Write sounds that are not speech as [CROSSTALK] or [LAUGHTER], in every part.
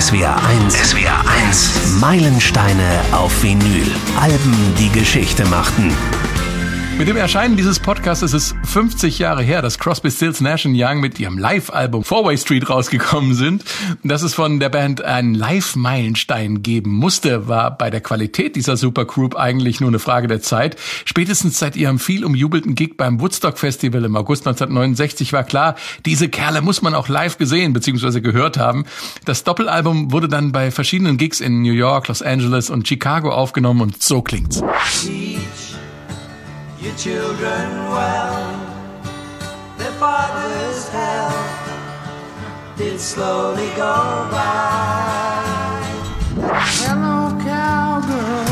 SWR 1. SWR 1. Meilensteine auf Vinyl. Alben, die Geschichte machten. Mit dem Erscheinen dieses Podcasts ist es 50 Jahre her, dass Crosby, Stills, Nash Young mit ihrem Live-Album Four-Way Street rausgekommen sind. Dass es von der Band einen Live-Meilenstein geben musste, war bei der Qualität dieser Supergroup eigentlich nur eine Frage der Zeit. Spätestens seit ihrem viel umjubelten Gig beim Woodstock Festival im August 1969 war klar, diese Kerle muss man auch live gesehen bzw. gehört haben. Das Doppelalbum wurde dann bei verschiedenen Gigs in New York, Los Angeles und Chicago aufgenommen und so klingt's. Your children well. Their father's health did slowly go by. Hello, cowgirl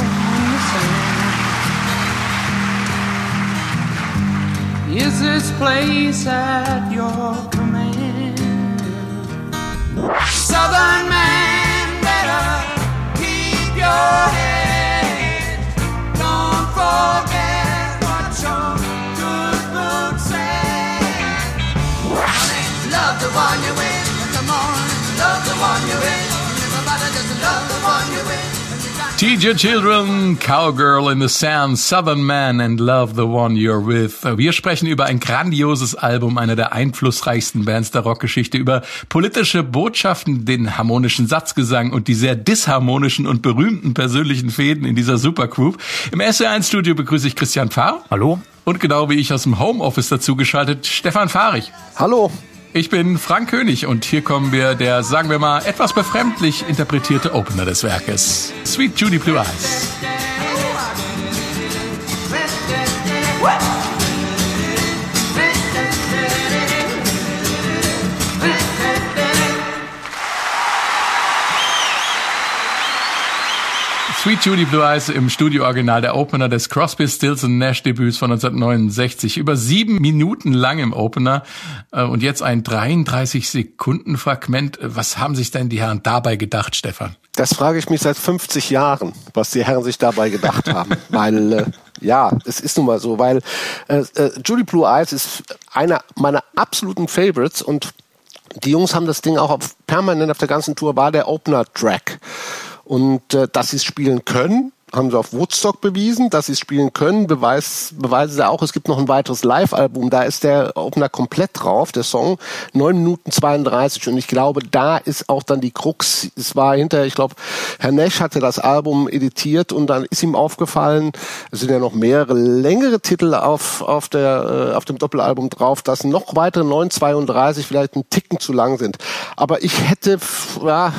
Is this place at your command? Southern man, Teach your children, Cowgirl in the Sand, Southern Man and Love the One You're With. Wir sprechen über ein grandioses Album, einer der einflussreichsten Bands der Rockgeschichte, über politische Botschaften, den harmonischen Satzgesang und die sehr disharmonischen und berühmten persönlichen Fäden in dieser Supergroup. Im SR1-Studio begrüße ich Christian Fahr. Hallo. Und genau wie ich aus dem Homeoffice dazugeschaltet, Stefan Fahrig. Hallo. Ich bin Frank König und hier kommen wir der, sagen wir mal, etwas befremdlich interpretierte Opener des Werkes. Sweet Judy Blue Eyes. Sweet Judy Blue Eyes im Studio-Original, der Opener des Crosby, Stills und Nash Debüts von 1969. Über sieben Minuten lang im Opener äh, und jetzt ein 33 Sekunden Fragment. Was haben sich denn die Herren dabei gedacht, Stefan? Das frage ich mich seit 50 Jahren, was die Herren sich dabei gedacht haben. [LAUGHS] weil, äh, ja, es ist nun mal so, weil äh, äh, Judy Blue Eyes ist einer meiner absoluten Favorites und die Jungs haben das Ding auch auf, permanent auf der ganzen Tour, war der Opener-Track. Und äh, dass sie es spielen können, haben sie auf Woodstock bewiesen, dass sie es spielen können, beweis, beweisen sie auch, es gibt noch ein weiteres Live-Album, da ist der Opener komplett drauf, der Song, 9 Minuten 32 und ich glaube, da ist auch dann die Krux, es war hinterher, ich glaube, Herr Nash hatte das Album editiert und dann ist ihm aufgefallen, es sind ja noch mehrere längere Titel auf, auf, der, äh, auf dem Doppelalbum drauf, dass noch weitere 9,32 vielleicht ein Ticken zu lang sind. Aber ich hätte ja,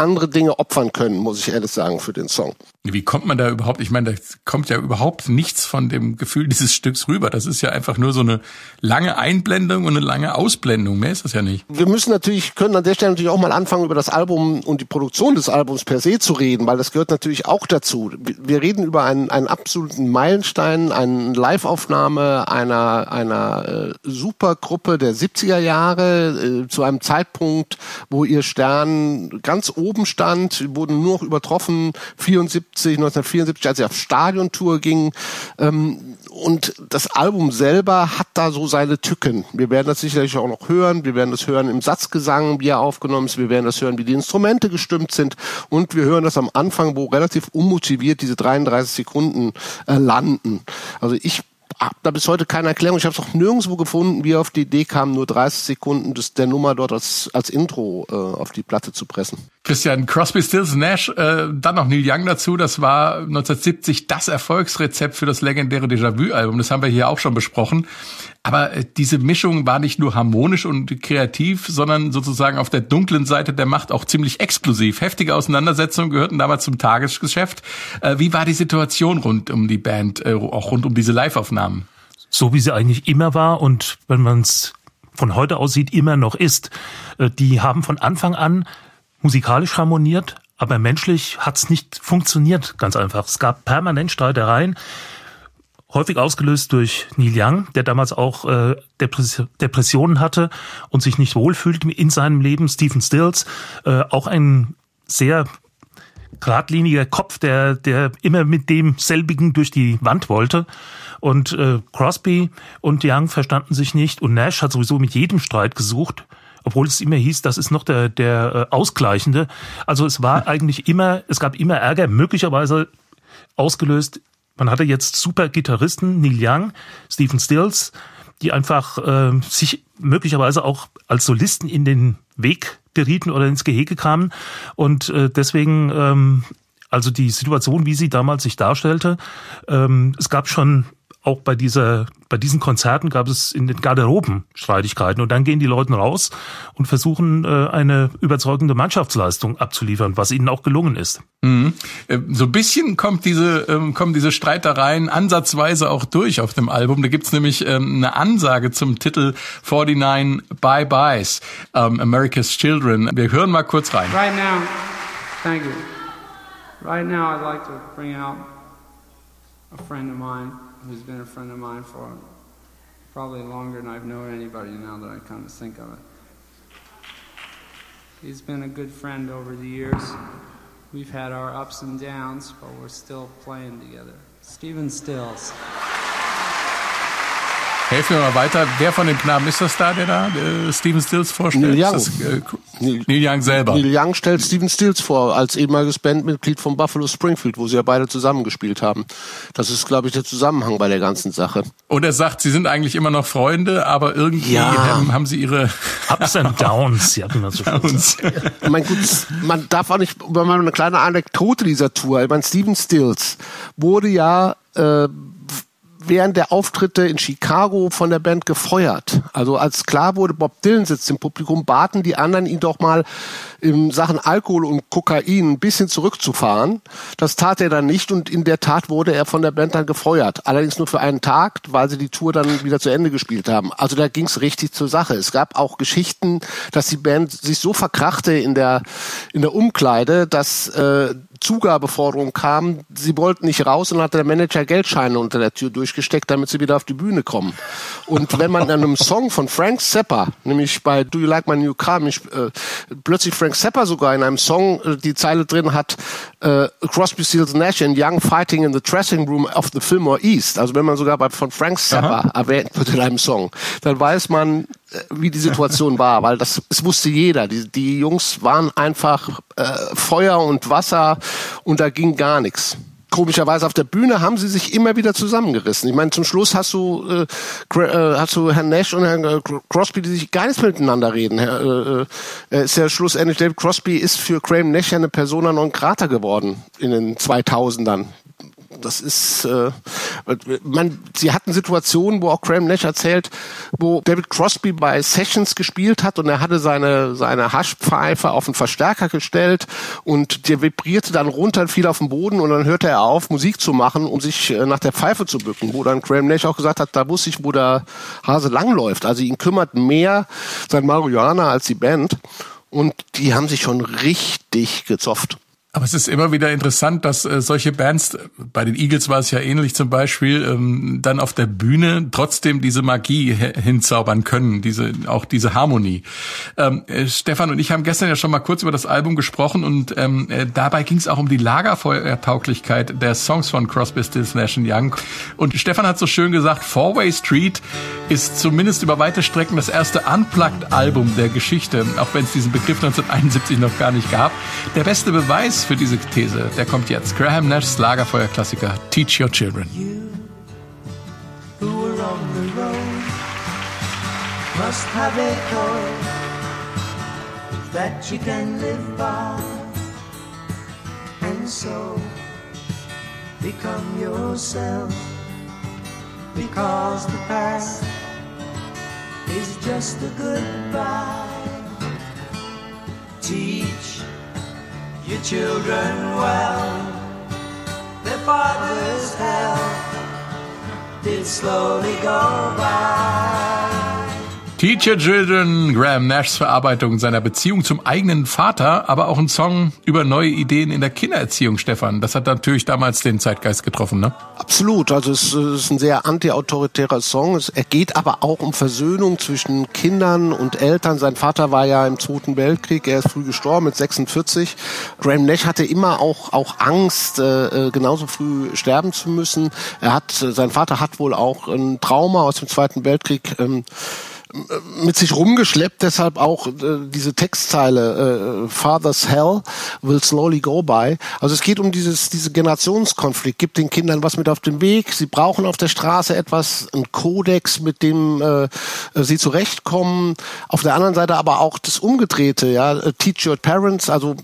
andere Dinge opfern können, muss ich ehrlich sagen, für den Song. Wie kommt man da überhaupt? Ich meine, da kommt ja überhaupt nichts von dem Gefühl dieses Stücks rüber. Das ist ja einfach nur so eine lange Einblendung und eine lange Ausblendung. Mehr ist das ja nicht. Wir müssen natürlich, können an der Stelle natürlich auch mal anfangen, über das Album und die Produktion des Albums per se zu reden, weil das gehört natürlich auch dazu. Wir reden über einen, einen absoluten Meilenstein, eine Live-Aufnahme einer, einer äh, Supergruppe der 70er Jahre, äh, zu einem Zeitpunkt, wo ihr Stern ganz oben stand, wurden nur noch übertroffen, 74 1974, als sie auf Stadiontour ging. Ähm, und das Album selber hat da so seine Tücken. Wir werden das sicherlich auch noch hören. Wir werden das hören im Satzgesang, wie er aufgenommen ist. Wir werden das hören, wie die Instrumente gestimmt sind. Und wir hören das am Anfang, wo relativ unmotiviert diese 33 Sekunden äh, landen. Also ich habe da bis heute keine Erklärung. Ich habe es auch nirgendwo gefunden, wie auf die Idee kam, nur 30 Sekunden des, der Nummer dort als, als Intro äh, auf die Platte zu pressen. Christian, Crosby, Stills, Nash, äh, dann noch Neil Young dazu. Das war 1970 das Erfolgsrezept für das legendäre Déjà-vu-Album. Das haben wir hier auch schon besprochen. Aber äh, diese Mischung war nicht nur harmonisch und kreativ, sondern sozusagen auf der dunklen Seite der Macht auch ziemlich explosiv. Heftige Auseinandersetzungen gehörten damals zum Tagesgeschäft. Äh, wie war die Situation rund um die Band, äh, auch rund um diese Live-Aufnahmen? So wie sie eigentlich immer war und wenn man es von heute aus sieht, immer noch ist. Die haben von Anfang an musikalisch harmoniert, aber menschlich hat's nicht funktioniert, ganz einfach. Es gab permanent Streitereien häufig ausgelöst durch Neil Young, der damals auch äh, Depressionen hatte und sich nicht wohlfühlte in seinem Leben. Stephen Stills, äh, auch ein sehr geradliniger Kopf, der, der immer mit demselbigen durch die Wand wollte. Und äh, Crosby und Young verstanden sich nicht und Nash hat sowieso mit jedem Streit gesucht obwohl es immer hieß, das ist noch der, der äh, Ausgleichende. Also es war [LAUGHS] eigentlich immer, es gab immer Ärger, möglicherweise ausgelöst. Man hatte jetzt super Gitarristen, Neil Young, Stephen Stills, die einfach äh, sich möglicherweise auch als Solisten in den Weg gerieten oder ins Gehege kamen. Und äh, deswegen, ähm, also die Situation, wie sie damals sich darstellte, ähm, es gab schon auch bei dieser, bei diesen Konzerten gab es in den Garderoben Streitigkeiten und dann gehen die Leute raus und versuchen äh, eine überzeugende Mannschaftsleistung abzuliefern, was ihnen auch gelungen ist. Mhm. Äh, so ein bisschen kommt diese, ähm, kommen diese Streitereien ansatzweise auch durch auf dem Album. Da gibt's nämlich ähm, eine Ansage zum Titel 49 Bye Byes, um, ähm, America's Children. Wir hören mal kurz rein. Right now, thank you. Right now I'd like to bring out a friend of mine. Who's been a friend of mine for probably longer than I've known anybody now that I kind of think of it. He's been a good friend over the years. We've had our ups and downs, but we're still playing together. Stephen Stills. Helfen wir mal weiter. Wer von den Knaben ist das da, der da äh, Steven Stills vorstellt? Neil Young. Das, äh, Neil, Neil, Young selber. Neil Young stellt Steven Stills vor, als ehemaliges Bandmitglied von Buffalo Springfield, wo sie ja beide zusammengespielt haben. Das ist, glaube ich, der Zusammenhang bei der ganzen Sache. Und er sagt, sie sind eigentlich immer noch Freunde, aber irgendwie ja. haben, haben, sie ihre Ups and Downs. Sie hatten so Downs. mein, gut, man darf auch nicht, über eine kleine Anekdote dieser Tour. Ich meine, Steven Stills wurde ja äh, während der Auftritte in Chicago von der Band gefeuert. Also als klar wurde, Bob Dylan sitzt im Publikum, baten die anderen ihn doch mal in Sachen Alkohol und Kokain ein bisschen zurückzufahren. Das tat er dann nicht und in der Tat wurde er von der Band dann gefeuert. Allerdings nur für einen Tag, weil sie die Tour dann wieder zu Ende gespielt haben. Also da ging es richtig zur Sache. Es gab auch Geschichten, dass die Band sich so verkrachte in der in der Umkleide, dass äh, Zugabeforderung kam, sie wollten nicht raus und hatte der Manager Geldscheine unter der Tür durchgesteckt, damit sie wieder auf die Bühne kommen. Und wenn man in einem Song von Frank Zappa, nämlich bei Do You Like My New Car, mich, äh, plötzlich Frank Zappa sogar in einem Song äh, die Zeile drin hat, äh, Crosby, Stills, Nash and Young fighting in the dressing room of the Fillmore East. Also wenn man sogar bei, von Frank Zappa Aha. erwähnt wird in einem Song, dann weiß man, wie die Situation war, weil das, es wusste jeder. Die, die Jungs waren einfach äh, Feuer und Wasser und da ging gar nichts. Komischerweise auf der Bühne haben sie sich immer wieder zusammengerissen. Ich meine, zum Schluss hast du äh, äh, hast du Herrn Nash und Herrn äh, Crosby, die sich gar nicht miteinander reden. Herr, äh, äh, ist ja schlussendlich David Crosby ist für Graham Nash ja eine Persona non grata geworden in den 2000ern. Das ist, äh, man, sie hatten Situationen, wo auch Graham Nash erzählt, wo David Crosby bei Sessions gespielt hat und er hatte seine, seine Haschpfeife auf den Verstärker gestellt und der vibrierte dann runter, fiel auf den Boden und dann hörte er auf, Musik zu machen, um sich äh, nach der Pfeife zu bücken, wo dann Graham Nash auch gesagt hat, da wusste ich, wo der Hase langläuft. Also ihn kümmert mehr sein Marihuana als die Band und die haben sich schon richtig gezofft. Aber es ist immer wieder interessant, dass äh, solche Bands, bei den Eagles war es ja ähnlich zum Beispiel, ähm, dann auf der Bühne trotzdem diese Magie hinzaubern können, diese auch diese Harmonie. Ähm, äh, Stefan und ich haben gestern ja schon mal kurz über das Album gesprochen und ähm, äh, dabei ging es auch um die Lagerfeuertauglichkeit der Songs von Crosby, Stills, Nash Young. Und Stefan hat so schön gesagt, Four-Way Street ist zumindest über weite Strecken das erste Unplugged-Album der Geschichte, auch wenn es diesen Begriff 1971 noch gar nicht gab. Der beste Beweis für diese These, der kommt jetzt. Graham Nash's Lagerfeuerklassiker Teach Your Children. Must have a code that you can live by and so become yourself because the past is just a goodbye. Teach your children well. Their father's health did slowly go by. Teacher Children, Graham Nashs Verarbeitung seiner Beziehung zum eigenen Vater, aber auch ein Song über neue Ideen in der Kindererziehung, Stefan. Das hat natürlich damals den Zeitgeist getroffen, ne? Absolut. Also es ist ein sehr antiautoritärer Song. Er geht aber auch um Versöhnung zwischen Kindern und Eltern. Sein Vater war ja im Zweiten Weltkrieg. Er ist früh gestorben mit 46. Graham Nash hatte immer auch, auch Angst, äh, äh, genauso früh sterben zu müssen. Er hat, sein Vater hat wohl auch ein Trauma aus dem Zweiten Weltkrieg. Ähm, mit sich rumgeschleppt, deshalb auch äh, diese Textzeile äh, Father's Hell will slowly go by. Also es geht um dieses diese Generationskonflikt. Gibt den Kindern was mit auf den Weg. Sie brauchen auf der Straße etwas, ein Kodex, mit dem äh, sie zurechtkommen. Auf der anderen Seite aber auch das Umgedrehte. Ja, teach your parents. Also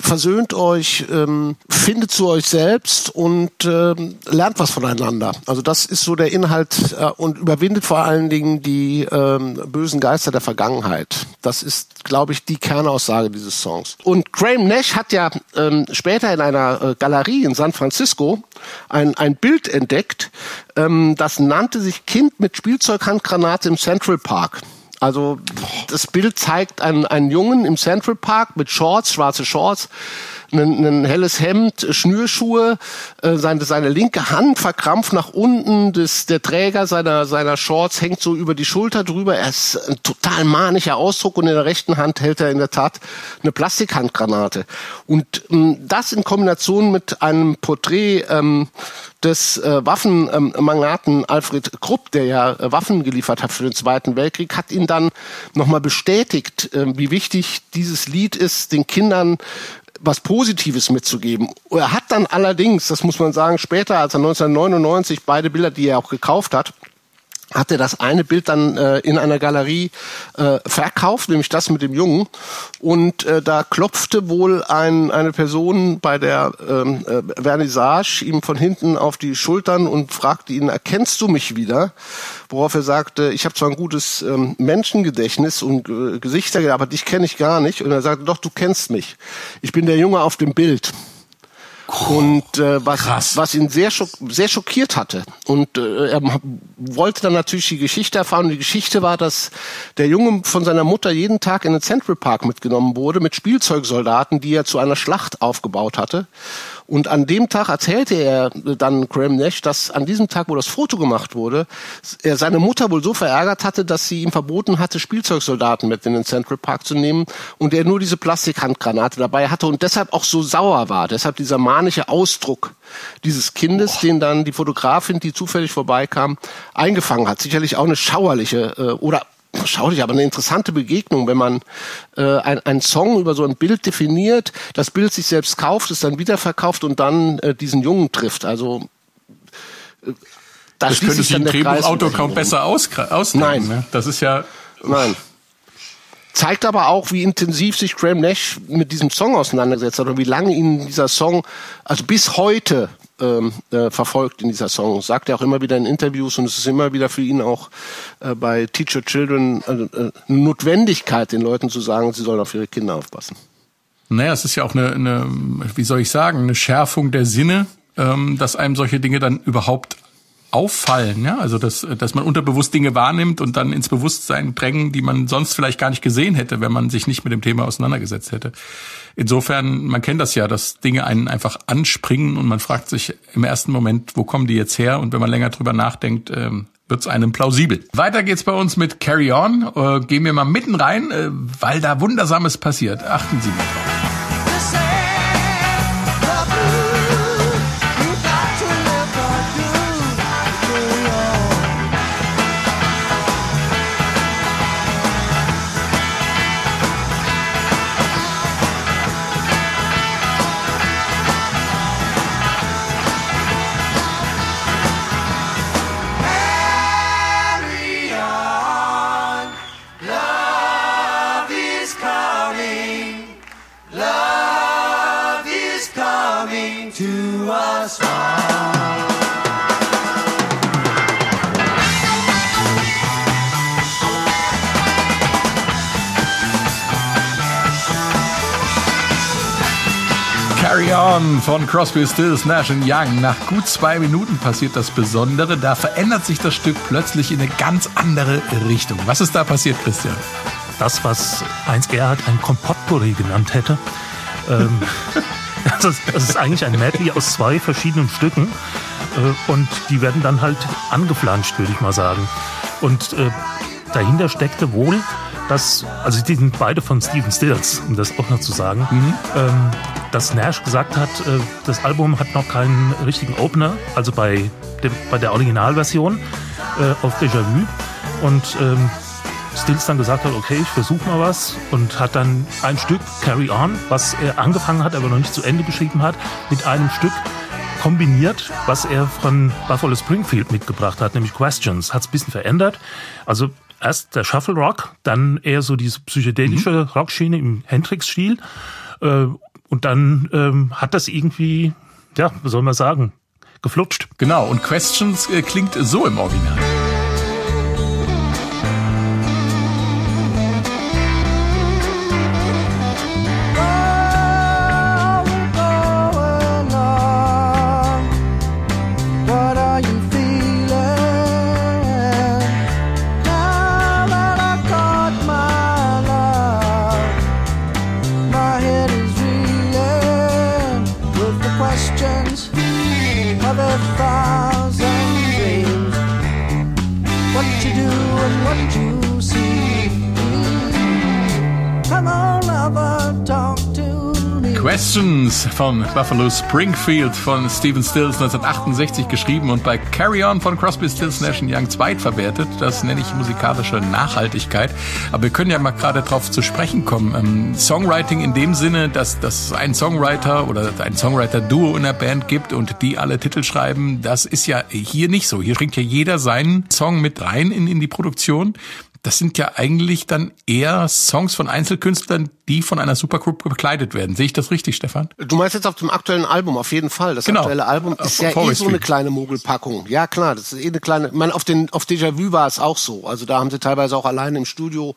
versöhnt euch, ähm, findet zu euch selbst und ähm, lernt was voneinander. Also das ist so der Inhalt äh, und überwindet vor allen Dingen die ähm, bösen Geister der Vergangenheit. Das ist, glaube ich, die Kernaussage dieses Songs. Und Graham Nash hat ja ähm, später in einer äh, Galerie in San Francisco ein, ein Bild entdeckt, ähm, das nannte sich Kind mit Spielzeughandgranate im Central Park. Also das Bild zeigt einen, einen Jungen im Central Park mit Shorts, schwarze Shorts, ein, ein helles Hemd, Schnürschuhe, äh, seine, seine linke Hand verkrampft nach unten, das, der Träger seiner, seiner Shorts hängt so über die Schulter drüber. Er ist ein total manischer Ausdruck und in der rechten Hand hält er in der Tat eine Plastikhandgranate. Und ähm, das in Kombination mit einem Porträt ähm, des äh, Waffenmagnaten ähm, Alfred Krupp, der ja äh, Waffen geliefert hat für den Zweiten Weltkrieg, hat ihn dann nochmal bestätigt, äh, wie wichtig dieses Lied ist, den Kindern was Positives mitzugeben. Er hat dann allerdings, das muss man sagen, später, als er 1999 beide Bilder, die er auch gekauft hat, hat er das eine Bild dann äh, in einer Galerie äh, verkauft, nämlich das mit dem Jungen. Und äh, da klopfte wohl ein, eine Person bei der ähm, äh, Vernissage ihm von hinten auf die Schultern und fragte ihn, erkennst du mich wieder? Worauf er sagte, ich habe zwar ein gutes ähm, Menschengedächtnis und äh, Gesichter, aber dich kenne ich gar nicht. Und er sagte, doch, du kennst mich. Ich bin der Junge auf dem Bild und äh, was, was ihn sehr, schock, sehr schockiert hatte. Und äh, er wollte dann natürlich die Geschichte erfahren. Und die Geschichte war, dass der Junge von seiner Mutter jeden Tag in den Central Park mitgenommen wurde mit Spielzeugsoldaten, die er zu einer Schlacht aufgebaut hatte. Und an dem Tag erzählte er dann Graham Nash, dass an diesem Tag, wo das Foto gemacht wurde, er seine Mutter wohl so verärgert hatte, dass sie ihm verboten hatte, Spielzeugsoldaten mit in den Central Park zu nehmen und er nur diese Plastikhandgranate dabei hatte und deshalb auch so sauer war. Deshalb dieser manische Ausdruck dieses Kindes, Boah. den dann die Fotografin, die zufällig vorbeikam, eingefangen hat. Sicherlich auch eine schauerliche äh, oder schau dich, aber eine interessante Begegnung, wenn man äh, ein, einen Song über so ein Bild definiert, das Bild sich selbst kauft, es dann wiederverkauft und dann äh, diesen Jungen trifft. Also äh, da das könnte sich ein Drehbuchautor kaum besser aus, ausdenken. Nein, ne? das ist ja. Nein. Zeigt aber auch, wie intensiv sich Graham Nash mit diesem Song auseinandergesetzt hat und wie lange ihn dieser Song, also bis heute ähm, äh, verfolgt in dieser Song. Sagt er auch immer wieder in Interviews und es ist immer wieder für ihn auch äh, bei Teacher Children äh, äh, Notwendigkeit, den Leuten zu sagen, sie sollen auf ihre Kinder aufpassen. Naja, es ist ja auch eine, eine wie soll ich sagen, eine Schärfung der Sinne, ähm, dass einem solche Dinge dann überhaupt auffallen, ja, also dass, dass man unterbewusst Dinge wahrnimmt und dann ins Bewusstsein drängen, die man sonst vielleicht gar nicht gesehen hätte, wenn man sich nicht mit dem Thema auseinandergesetzt hätte. Insofern, man kennt das ja, dass Dinge einen einfach anspringen und man fragt sich im ersten Moment, wo kommen die jetzt her? Und wenn man länger drüber nachdenkt, ähm, wird es einem plausibel. Weiter geht's bei uns mit Carry On. Äh, gehen wir mal mitten rein, äh, weil da Wundersames passiert. Achten Sie mal drauf. Carry On von Crosby, Stills, Nash Young. Nach gut zwei Minuten passiert das Besondere. Da verändert sich das Stück plötzlich in eine ganz andere Richtung. Was ist da passiert, Christian? Das, was Heinz Gerhardt ein Kompottpuree genannt hätte. ähm, [LAUGHS] das, das, ist eigentlich ein Medley aus zwei verschiedenen Stücken. Äh, und die werden dann halt angeflanscht, würde ich mal sagen. Und äh, dahinter steckte wohl, dass, also die sind beide von Steven Stills, um das auch noch zu sagen, mhm. ähm, dass Nash gesagt hat, äh, das Album hat noch keinen richtigen Opener, also bei, dem, bei der Originalversion äh, auf Déjà-vu. Und ähm, Stills dann gesagt hat, okay, ich versuche mal was und hat dann ein Stück Carry On, was er angefangen hat, aber noch nicht zu Ende geschrieben hat, mit einem Stück kombiniert, was er von Buffalo Springfield mitgebracht hat, nämlich Questions. Hat es ein bisschen verändert. Also erst der Shuffle Rock, dann eher so diese psychedelische mhm. Rockschiene im Hendrix-Stil. Äh, und dann ähm, hat das irgendwie, ja, was soll man sagen, geflutscht. Genau, und Questions äh, klingt so im Original. Von Buffalo Springfield von Stephen Stills 1968 geschrieben und bei Carry On von Crosby, Stills, Nash Young zweitverwertet. Das nenne ich musikalische Nachhaltigkeit. Aber wir können ja mal gerade darauf zu sprechen kommen. Ähm, Songwriting in dem Sinne, dass dass ein Songwriter oder ein Songwriter-Duo in der Band gibt und die alle Titel schreiben, das ist ja hier nicht so. Hier bringt ja jeder seinen Song mit rein in, in die Produktion das sind ja eigentlich dann eher Songs von Einzelkünstlern, die von einer Supergroup bekleidet werden. Sehe ich das richtig, Stefan? Du meinst jetzt auf dem aktuellen Album, auf jeden Fall. Das genau. aktuelle Album ist ja eh so eine kleine Mogelpackung. Ja, klar, das ist eh eine kleine, ich meine, auf den, auf Déjà-vu war es auch so. Also da haben sie teilweise auch alleine im Studio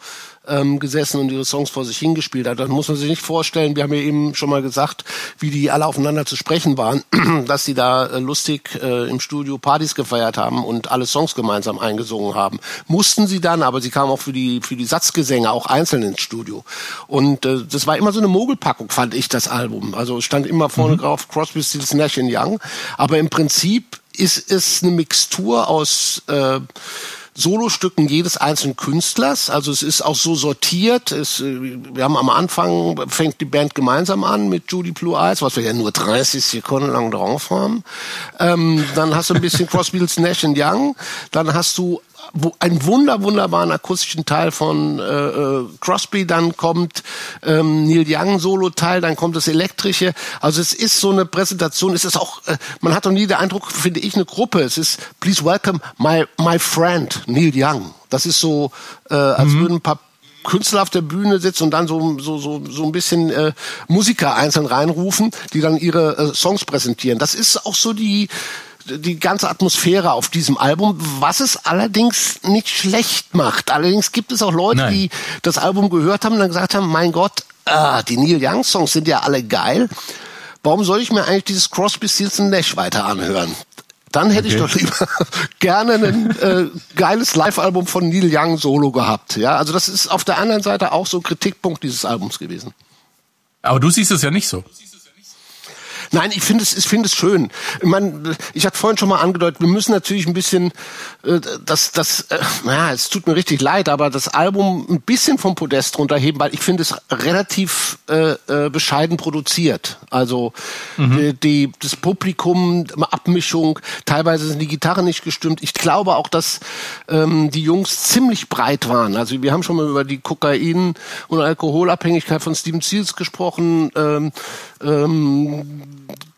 ähm, gesessen und ihre Songs vor sich hingespielt hat. Das muss man sich nicht vorstellen. Wir haben ja eben schon mal gesagt, wie die alle aufeinander zu sprechen waren, [CLEARS THROAT] dass sie da äh, lustig äh, im Studio Partys gefeiert haben und alle Songs gemeinsam eingesungen haben. Mussten sie dann, aber sie kamen auch für die für die Satzgesänge auch einzeln ins Studio. Und äh, das war immer so eine Mogelpackung, fand ich das Album. Also stand immer vorne mhm. drauf Crosby, Stills, Nash Young. Aber im Prinzip ist es eine Mixtur aus äh, Solostücken jedes einzelnen Künstlers. Also es ist auch so sortiert. Es, äh, wir haben am Anfang, fängt die Band gemeinsam an mit Judy Blue Eyes, was wir ja nur 30 Sekunden lang drauf haben. Ähm, dann hast du ein bisschen [LAUGHS] Crosby's Nash Young. Dann hast du einen wunder wunderbaren akustischen Teil von äh, äh, Crosby, dann kommt ähm, Neil Young Solo Teil, dann kommt das elektrische. Also es ist so eine Präsentation. Es ist auch, äh, man hat doch nie den Eindruck, finde ich, eine Gruppe. Es ist Please welcome my my friend Neil Young. Das ist so, äh, als mhm. würden ein paar Künstler auf der Bühne sitzen und dann so so so so ein bisschen äh, Musiker einzeln reinrufen, die dann ihre äh, Songs präsentieren. Das ist auch so die die ganze Atmosphäre auf diesem Album, was es allerdings nicht schlecht macht. Allerdings gibt es auch Leute, Nein. die das Album gehört haben und dann gesagt haben, mein Gott, ah, die Neil Young Songs sind ja alle geil. Warum soll ich mir eigentlich dieses Crosby, Stills Nash weiter anhören? Dann hätte okay. ich doch lieber [LAUGHS] gerne ein äh, geiles Live-Album von Neil Young solo gehabt. Ja, also das ist auf der anderen Seite auch so ein Kritikpunkt dieses Albums gewesen. Aber du siehst es ja nicht so. Nein, ich finde es, ich finde es schön. Ich meine, ich hatte vorhin schon mal angedeutet, wir müssen natürlich ein bisschen, äh, das, das, äh, naja, es tut mir richtig leid, aber das Album ein bisschen vom Podest runterheben, weil ich finde es relativ äh, äh, bescheiden produziert. Also mhm. die, die, das Publikum, Abmischung, teilweise sind die Gitarren nicht gestimmt. Ich glaube auch, dass ähm, die Jungs ziemlich breit waren. Also wir haben schon mal über die Kokain- und Alkoholabhängigkeit von Steven Seals gesprochen. Ähm, ähm,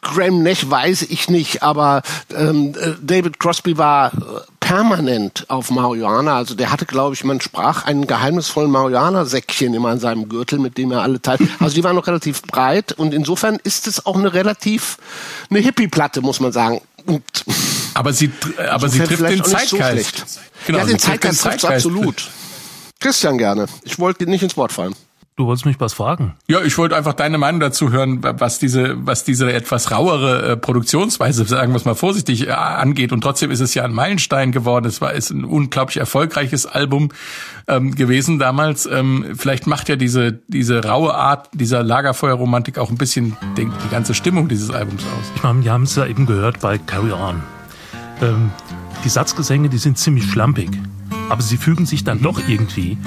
Graham Nash weiß ich nicht, aber ähm, äh, David Crosby war äh, permanent auf Marihuana. Also der hatte, glaube ich, man sprach einen geheimnisvollen Marihuana-Säckchen immer an seinem Gürtel, mit dem er alle teilt. Also die waren noch relativ breit und insofern ist es auch eine relativ eine Hippie-Platte, muss man sagen. Und aber sie, aber sie trifft den Zeitgeist. So genau, ja, den Zeitgeist trifft absolut. Christian gerne. Ich wollte nicht ins Wort fallen. Du wolltest mich was fragen? Ja, ich wollte einfach deine Meinung dazu hören, was diese, was diese etwas rauere äh, Produktionsweise, sagen wir es mal vorsichtig, äh, angeht. Und trotzdem ist es ja ein Meilenstein geworden. Es war ist ein unglaublich erfolgreiches Album ähm, gewesen damals. Ähm, vielleicht macht ja diese diese raue Art dieser Lagerfeuerromantik auch ein bisschen den, die ganze Stimmung dieses Albums aus. Ich meine, wir haben es ja eben gehört bei Carry On. Ähm, die Satzgesänge, die sind ziemlich schlampig. Aber sie fügen sich dann doch irgendwie.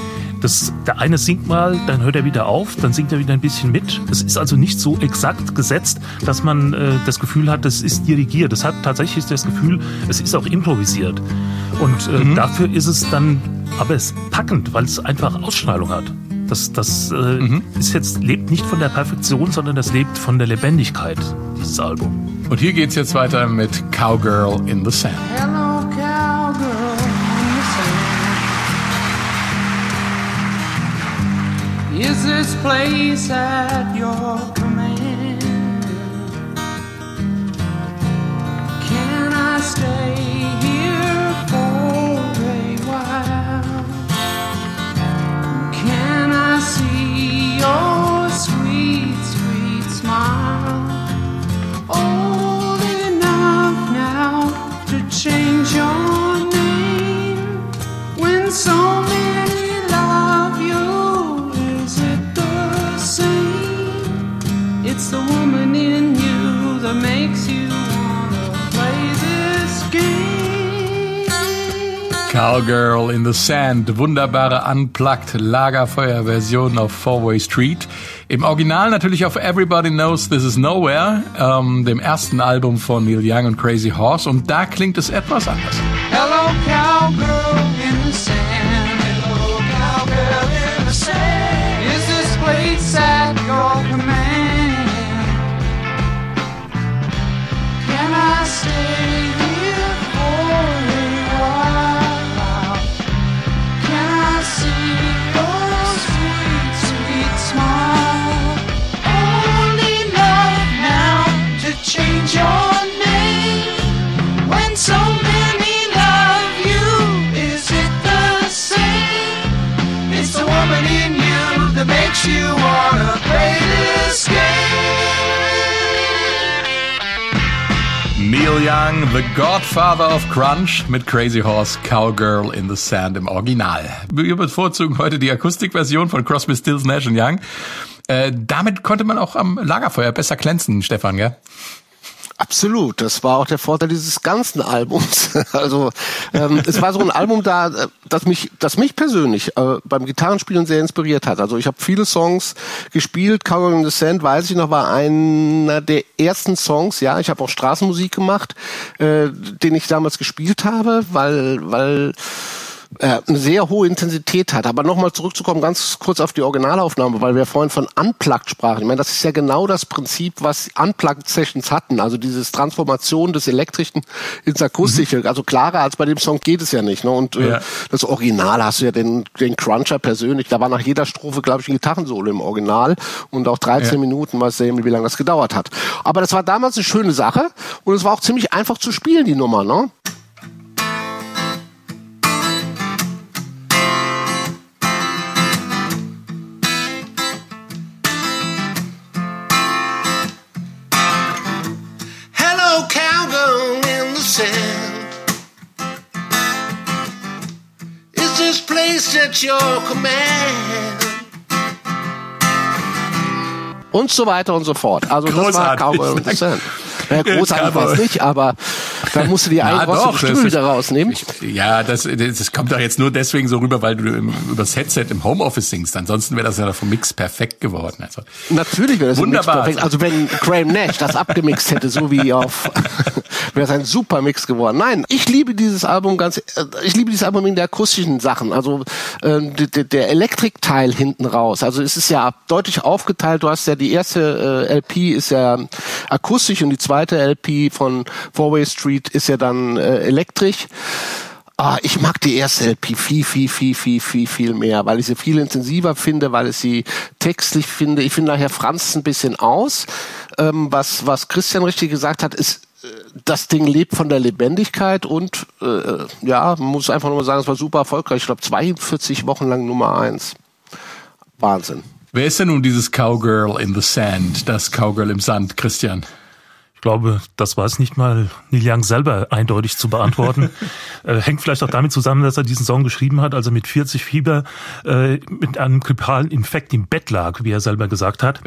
Das, der eine singt mal, dann hört er wieder auf, dann singt er wieder ein bisschen mit. Es ist also nicht so exakt gesetzt, dass man äh, das Gefühl hat, das ist dirigiert. Es hat tatsächlich das Gefühl, es ist auch improvisiert. Und äh, mhm. dafür ist es dann aber es packend, weil es einfach Ausstrahlung hat. Das, das äh, mhm. ist jetzt, lebt nicht von der Perfektion, sondern das lebt von der Lebendigkeit, dieses Album. Und hier geht's jetzt weiter mit Cowgirl in the Sand. Is this place at your command? Can I stay here for a while? Can I see your sweet, sweet smile? Old enough now to change your Cowgirl in the Sand, wunderbare Unplugged Lagerfeuer-Version auf Four-Way Street. Im Original natürlich auf Everybody Knows This Is Nowhere, ähm, dem ersten Album von Neil Young und Crazy Horse. Und da klingt es etwas anders. Neil Young, The Godfather of Crunch mit Crazy Horse, Cowgirl in the Sand im Original. Wir bevorzugen heute die Akustikversion von Crosby, Stills, Nash Young. Äh, damit konnte man auch am Lagerfeuer besser glänzen, Stefan, gell? Absolut, das war auch der Vorteil dieses ganzen Albums. [LAUGHS] Also ähm, es war so ein Album da, äh, das mich, das mich persönlich äh, beim Gitarrenspielen sehr inspiriert hat. Also ich habe viele Songs gespielt. Cowboy in the Sand, weiß ich noch, war einer der ersten Songs. Ja, ich habe auch Straßenmusik gemacht, äh, den ich damals gespielt habe, weil weil äh, eine sehr hohe Intensität hat. Aber nochmal zurückzukommen, ganz kurz auf die Originalaufnahme, weil wir vorhin von Unplugged sprachen. Ich meine, das ist ja genau das Prinzip, was Unplugged Sessions hatten. Also dieses Transformation des Elektrischen ins Akustische. Mhm. Also klarer als bei dem Song geht es ja nicht. Ne? Und äh, Ja. das Original hast du ja den, den Cruncher persönlich. Da war nach jeder Strophe, glaube ich, ein Gitarrensolo im Original. Und auch 13 Ja. Minuten, weiß sehen, wie lange das gedauert hat. Aber das war damals eine schöne Sache. Und es war auch ziemlich einfach zu spielen, die Nummer. Ne? Your command? und so weiter und so fort. Also das war Großartig. Cowboy in the Sand. [LAUGHS] Ja, großartig war es nicht, aber da musst du dir [LAUGHS] eigentlich was doch, ist- wieder rausnehmen. Ja, das, das kommt doch jetzt nur deswegen so rüber, weil du im, übers Headset im Homeoffice singst. Ansonsten wäre das ja vom Mix perfekt geworden. Also, Natürlich wäre das im Mix Wunderbar. perfekt. Also wenn Graham Nash das abgemixt hätte, so wie auf, [LAUGHS] wäre es ein super Mix geworden. Nein, ich liebe dieses Album ganz, äh, ich liebe dieses Album wegen der akustischen Sachen. Also äh, der, der Elektrikteil hinten raus. Also es ist ja deutlich aufgeteilt. Du hast ja die erste äh, LP ist ja akustisch und die zweite LP von Four-Way Street ist ja dann äh, elektrisch. Ah, ich mag die erste LP viel, viel, viel, viel, viel, viel mehr, weil ich sie viel intensiver finde, weil ich sie textlich finde. Ich finde nachher Franz ein bisschen aus. Ähm, was, was Christian richtig gesagt hat, ist, äh, das Ding lebt von der Lebendigkeit und äh, ja, man muss einfach nur sagen, es war super erfolgreich. Ich glaube, 42 Wochen lang Nummer eins. Wahnsinn. wer ist denn nun dieses Cowgirl in the Sand, das Cowgirl im Sand, Christian? Ich glaube, das weiß nicht mal Neil Young selber eindeutig zu beantworten. [LAUGHS] äh, hängt vielleicht auch damit zusammen, dass er diesen Song geschrieben hat, als er mit 40 Fieber äh, mit einem grippalen Infekt im Bett lag, wie er selber gesagt hat.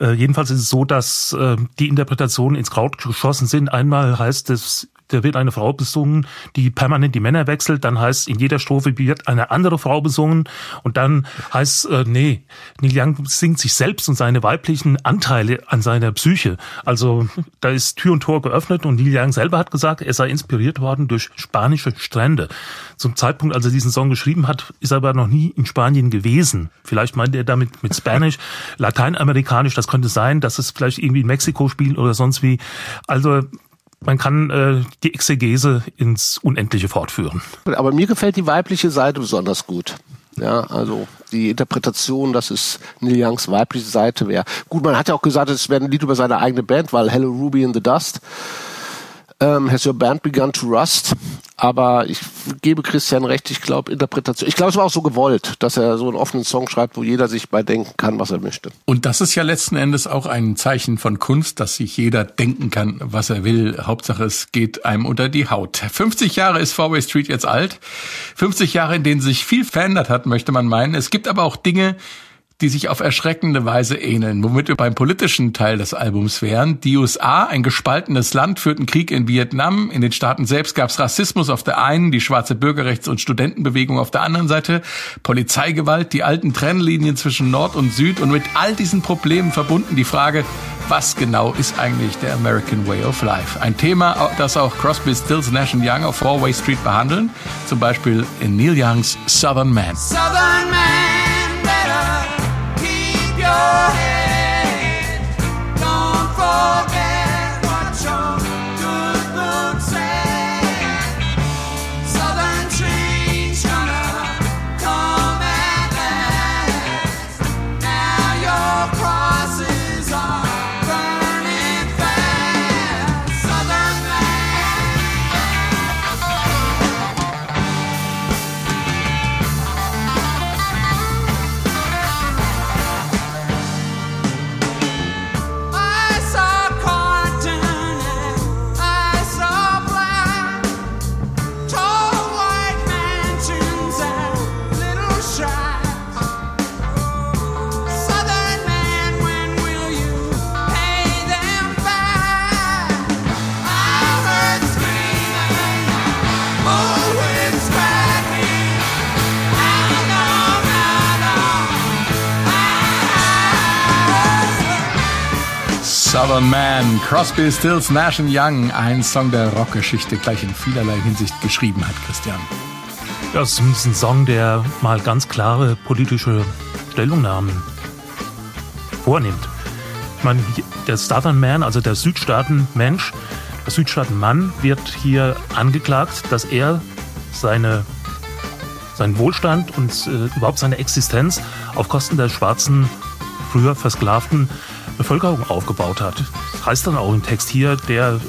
Äh, jedenfalls ist es so, dass äh, die Interpretationen ins Kraut geschossen sind. Einmal heißt es, da wird eine Frau besungen, die permanent die Männer wechselt, dann heißt in jeder Strophe wird eine andere Frau besungen und dann heißt, äh, nee, Neil Young singt sich selbst und seine weiblichen Anteile an seiner Psyche. Also da ist Tür und Tor geöffnet und Neil Young selber hat gesagt, er sei inspiriert worden durch spanische Strände. Zum Zeitpunkt, als er diesen Song geschrieben hat, ist er aber noch nie in Spanien gewesen. Vielleicht meint er damit mit Spanisch, Lateinamerikanisch, das könnte sein, dass es vielleicht irgendwie in Mexiko spielt oder sonst wie. Also man kann äh, die Exegese ins Unendliche fortführen. Aber mir gefällt die weibliche Seite besonders gut. Ja, also die Interpretation, dass es Neil Youngs weibliche Seite wäre. Gut, man hat ja auch gesagt, es wäre ein Lied über seine eigene Band, weil Hello Ruby in the Dust ähm, Has Your Band Begun to Rust? Aber ich gebe Christian recht, ich glaube, Interpretation. Ich glaube, es war auch so gewollt, dass er so einen offenen Song schreibt, wo jeder sich bei denken kann, was er möchte. Und das ist ja letzten Endes auch ein Zeichen von Kunst, dass sich jeder denken kann, was er will. Hauptsache, es geht einem unter die Haut. 50 Jahre ist Fourway Street jetzt alt. 50 Jahre, in denen sich viel verändert hat, möchte man meinen. Es gibt aber auch Dinge, die sich auf erschreckende Weise ähneln, womit wir beim politischen Teil des Albums wären. Die USA, ein gespaltenes Land, führten Krieg in Vietnam. In den Staaten selbst gab es Rassismus auf der einen, die schwarze Bürgerrechts- und Studentenbewegung auf der anderen Seite, Polizeigewalt, die alten Trennlinien zwischen Nord und Süd und mit all diesen Problemen verbunden die Frage, was genau ist eigentlich der American Way of Life? Ein Thema, das auch Crosby, Stills, Nash Young auf Four-Way Street behandeln, zum Beispiel in Neil Youngs Southern Man. Southern man amar. Southern Man, Crosby, Stills, Nash Young, ein Song der Rockgeschichte, gleich in vielerlei Hinsicht geschrieben hat, Christian. Ja, es ist ein Song, der mal ganz klare politische Stellungnahmen vornimmt. Ich meine, der Southern Man, also der Südstaatenmensch, der Südstaatenmann wird hier angeklagt, dass er seine, seinen Wohlstand und äh, überhaupt seine Existenz auf Kosten der schwarzen, früher versklavten Bevölkerung aufgebaut hat. Das heißt dann auch im Text hier, der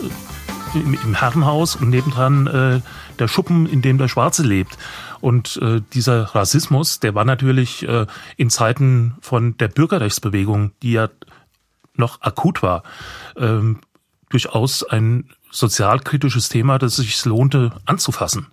äh, im, im Herrenhaus und nebendran äh, der Schuppen, in dem der Schwarze lebt. Und äh, dieser Rassismus, der war natürlich äh, in Zeiten von der Bürgerrechtsbewegung, die ja noch akut war, ähm, durchaus ein sozialkritisches Thema, das sich lohnte anzufassen.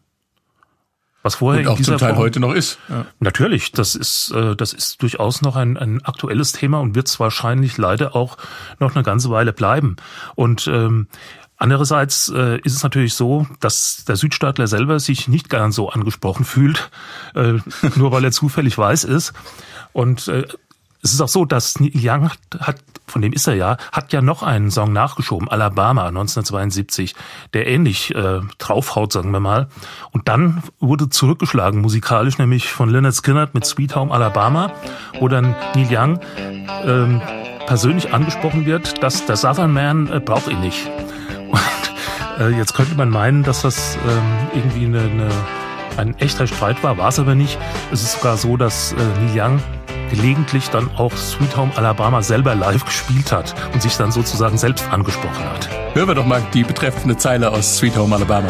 Was vorher Und in auch zum Teil Form- heute noch ist. Ja. Natürlich, das ist, äh, das ist durchaus noch ein, ein aktuelles Thema und wird es wahrscheinlich leider auch noch eine ganze Weile bleiben. Und ähm, andererseits äh, ist es natürlich so, dass der Südstaatler selber sich nicht ganz so angesprochen fühlt, äh, nur weil er [LAUGHS] zufällig weiß ist. Und äh, es ist auch so, dass Neil Young hat, von dem ist er ja, hat ja noch einen Song nachgeschoben, Alabama 1972, der ähnlich äh, draufhaut, sagen wir mal. Und dann wurde zurückgeschlagen musikalisch, nämlich von Leonard Skinner mit Sweet Home Alabama, wo dann Neil Young ähm, persönlich angesprochen wird, dass der Southern Man äh, braucht ihn nicht. Und äh, jetzt könnte man meinen, dass das ähm, irgendwie eine, eine, ein echter Streit war, war es aber nicht. Es ist sogar so, dass äh, Neil Young gelegentlich dann auch Sweet Home Alabama selber live gespielt hat und sich dann sozusagen selbst angesprochen hat. Hören wir doch mal die betreffende Zeile aus Sweet Home Alabama.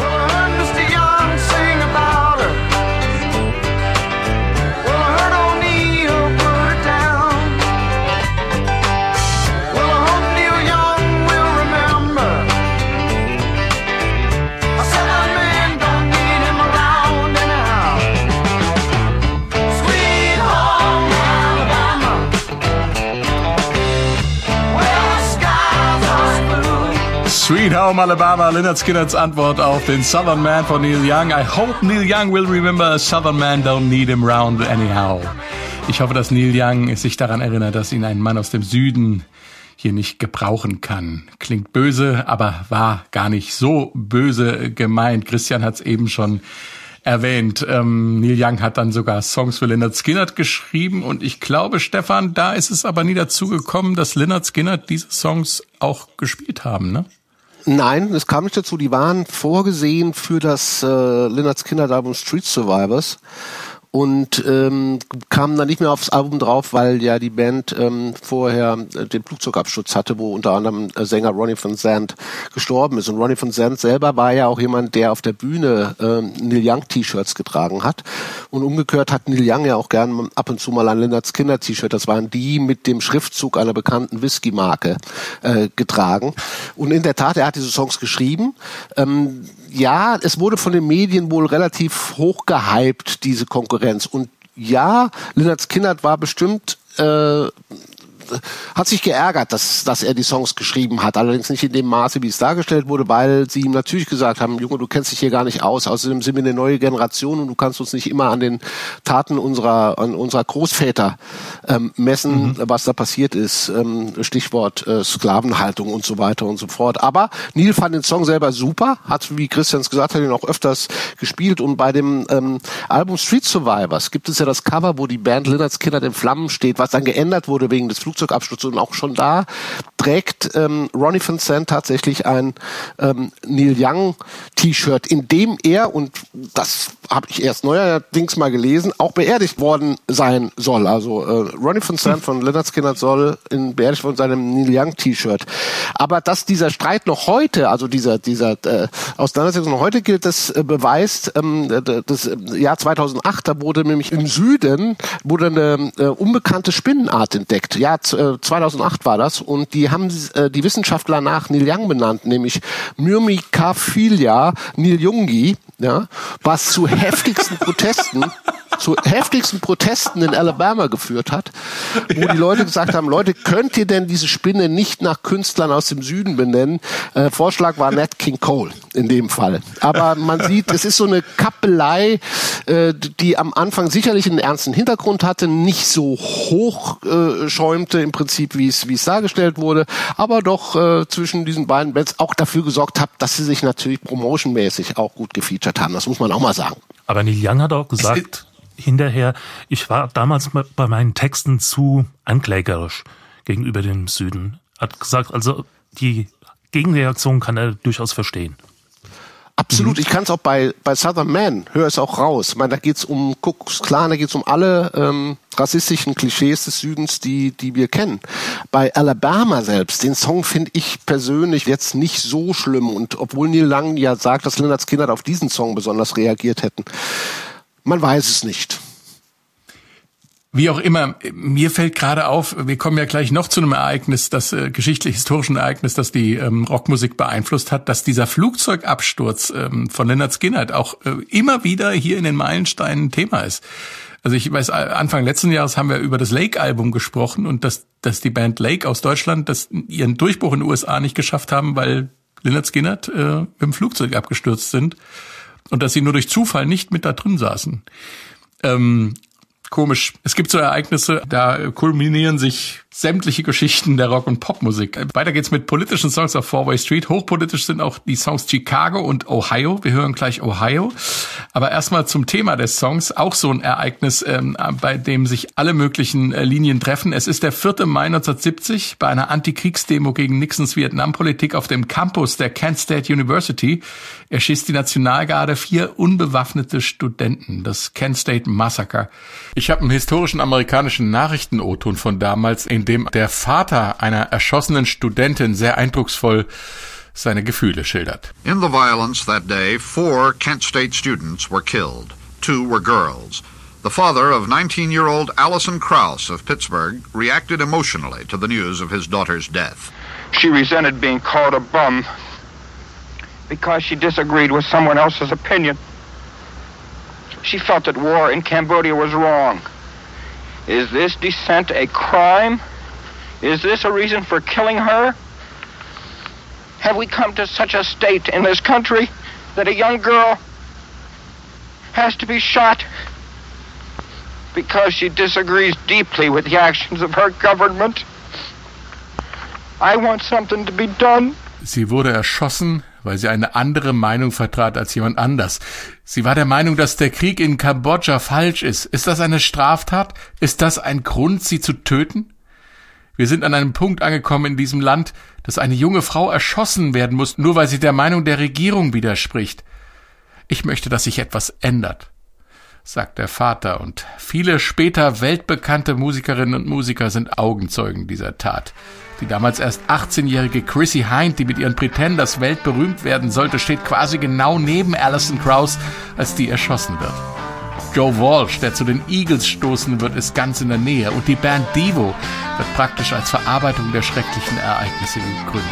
Home Alabama, Leonard Skinners Antwort auf den Southern Man von Neil Young. I hope Neil Young will remember Southern Man don't need him round anyhow. Ich hoffe, dass Neil Young sich daran erinnert, dass ihn ein Mann aus dem Süden hier nicht gebrauchen kann. Klingt böse, aber war gar nicht so böse gemeint. Christian hat es eben schon erwähnt. Ähm, Neil Young hat dann sogar Songs für Leonard Skinner geschrieben und ich glaube, Stefan, da ist es aber nie dazu gekommen, dass Leonard Skinner diese Songs auch gespielt haben, ne? Nein, es kam nicht dazu. Die waren vorgesehen für das äh, Leonard Skinner Album Street Survivors und ähm, kam dann nicht mehr aufs Album drauf, weil ja die Band ähm, vorher äh, den Flugzeugabsturz hatte, wo unter anderem äh, Sänger Ronnie von Zandt gestorben ist. Und Ronnie von Zandt selber war ja auch jemand, der auf der Bühne ähm, Neil Young T-Shirts getragen hat. Und umgekehrt hat Neil Young ja auch gern ab und zu mal ein Leonard Skinner T-Shirt. Das waren die mit dem Schriftzug einer bekannten Whisky-Marke äh, getragen. Und in der Tat, er hat diese Songs geschrieben. Ähm, ja, es wurde von den Medien wohl relativ hoch gehypt, diese Konkurrenz. Und ja, Lynyrd Skynyrd war bestimmt äh, hat sich geärgert, dass, dass er die Songs geschrieben hat. Allerdings nicht in dem Maße, wie es dargestellt wurde, weil sie ihm natürlich gesagt haben, Junge, du kennst dich hier gar nicht aus. Außerdem sind wir eine neue Generation und du kannst uns nicht immer an den Taten unserer, an unserer Großväter ähm, messen, mhm. was da passiert ist. Ähm, Stichwort äh, Sklavenhaltung und so weiter und so fort. Aber Neil fand den Song selber super, hat, wie Christians gesagt hat, ihn auch öfters gespielt. Und bei dem ähm, Album Street Survivors gibt es ja das Cover, wo die Band Lynyrd Kinder in Flammen steht, was dann geändert wurde wegen des Flug Flugzeugabsturz und auch schon da trägt ähm, Ronnie Vincent tatsächlich ein ähm, Neil Young T-Shirt, in dem er, und das habe ich erst neuerdings mal gelesen, auch beerdigt worden sein soll. Also äh, Ronnie Vincent von Leonard Skinner soll in beerdigt worden seinem Neil Young T-Shirt. Aber dass dieser Streit noch heute, also dieser dieser äh, Auseinandersetzung noch heute gilt, das äh, beweist ähm, das äh, Jahr 2008, da wurde nämlich im Süden wurde eine äh, unbekannte Spinnenart entdeckt. Ja, 2008 äh, war das und die haben äh, die Wissenschaftler nach Neil Young benannt, nämlich Myrmicaphilia Jungi, ja, was zu heftigsten Protesten [LAUGHS] zu heftigsten Protesten in Alabama geführt hat, wo ja. die Leute gesagt haben, Leute, könnt ihr denn diese Spinne nicht nach Künstlern aus dem Süden benennen? Äh, Vorschlag war Nat King Cole in dem Fall. Aber man sieht, es ist so eine Kappelei, äh, die am Anfang sicherlich einen ernsten Hintergrund hatte, nicht so hoch äh, schäumte im Prinzip, wie es wie es dargestellt wurde, aber doch äh, zwischen diesen beiden Bands auch dafür gesorgt hat, dass sie sich natürlich promotionmäßig auch gut gefeatured haben. Das muss man auch mal sagen. Aber Neil Young hat auch gesagt, [LAUGHS] hinterher, ich war damals bei meinen Texten zu anklägerisch gegenüber dem Süden. Hat gesagt, also die Gegenreaktion kann er durchaus verstehen. Absolut, mhm. ich kann es auch bei, bei Southern Man, höre es auch raus. Ich meine, da geht's um Kuckucks Klan, da geht's um alle ähm, rassistischen Klischees des Südens, die, die wir kennen. Bei Alabama selbst, den Song finde ich persönlich jetzt nicht so schlimm. Und obwohl Neil Lang ja sagt, dass Leonard Skinner auf diesen Song besonders reagiert hätten, man weiß es nicht. Wie auch immer, mir fällt gerade auf, wir kommen ja gleich noch zu einem Ereignis, das äh, geschichtlich-historischen Ereignis, das die ähm, Rockmusik beeinflusst hat, dass dieser Flugzeugabsturz ähm, von Leonard Skinner auch äh, immer wieder hier in den Meilensteinen Thema ist. Also ich weiß, Anfang letzten Jahres haben wir über das Lake-Album gesprochen und dass, dass die Band Lake aus Deutschland das, ihren Durchbruch in den USA nicht geschafft haben, weil Leonard Skinner äh, mit dem Flugzeug abgestürzt sind und dass sie nur durch Zufall nicht mit da drin saßen. Ähm, komisch. Es gibt so Ereignisse, da kulminieren sich sämtliche Geschichten der Rock- und Popmusik. Weiter geht's mit politischen Songs auf Four Way Street. Hochpolitisch sind auch die Songs Chicago und Ohio. Wir hören gleich Ohio. Aber erstmal zum Thema des Songs. Auch so ein Ereignis, ähm, bei dem sich alle möglichen äh, Linien treffen. Es ist der 4. Mai 1970 bei einer Antikriegsdemo gegen Nixons Vietnampolitik auf dem Campus der Kent State University erschießt die Nationalgarde vier unbewaffnete Studenten. Das Kent State Massacre. Ich habe einen historischen amerikanischen Nachrichten-O-Ton von damals, in dem der Vater einer erschossenen Studentin sehr eindrucksvoll seine Gefühle schildert. In the violence that day, four Kent State students were killed. Two were girls. The father of 19-year-old Allison Krauss of Pittsburgh reacted emotionally to the news of his daughter's death. She resented being called a bum because she disagreed with someone else's opinion. She felt that war in Cambodia was wrong. Is this dissent a crime? Is this a reason for killing her? have we come to such a state in this country that a young girl has to be shot because she disagrees deeply with the actions of her government? I want something to be done. Sie wurde erschossen, weil sie eine andere Meinung vertrat als jemand anders. Sie war der Meinung, dass der Krieg in Kambodscha falsch ist. Ist das eine Straftat? Ist das ein Grund, sie zu töten? Wir sind an einem Punkt angekommen in diesem Land, dass eine junge Frau erschossen werden muss, nur weil sie der Meinung der Regierung widerspricht. Ich möchte, dass sich etwas ändert, sagt der Vater, und viele später weltbekannte Musikerinnen und Musiker sind Augenzeugen dieser Tat. Die damals erst 18-jährige Chrissy Hind, die mit ihren Pretenders weltberühmt werden sollte, steht quasi genau neben Alison Krauss, als die erschossen wird. Joe Walsh, der zu den Eagles stoßen wird, ist ganz in der Nähe und die Band Devo wird praktisch als Verarbeitung der schrecklichen Ereignisse gegründet.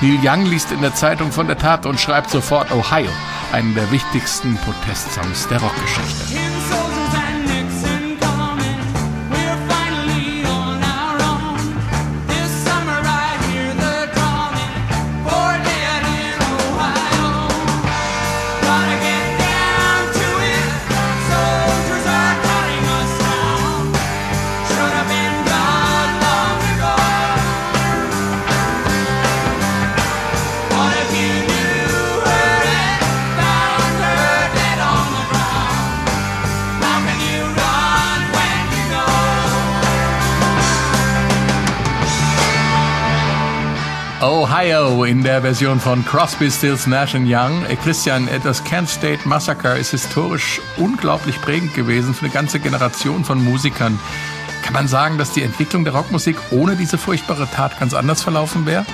Neil Young liest in der Zeitung von der Tat und schreibt sofort Ohio, einen der wichtigsten Protestsongs der Rockgeschichte. Ohio in der Version von Crosby, Stills, Nash Young. Äh, Christian, äh, das Kent State Massacre ist historisch unglaublich prägend gewesen für eine ganze Generation von Musikern. Kann man sagen, dass die Entwicklung der Rockmusik ohne diese furchtbare Tat ganz anders verlaufen wäre?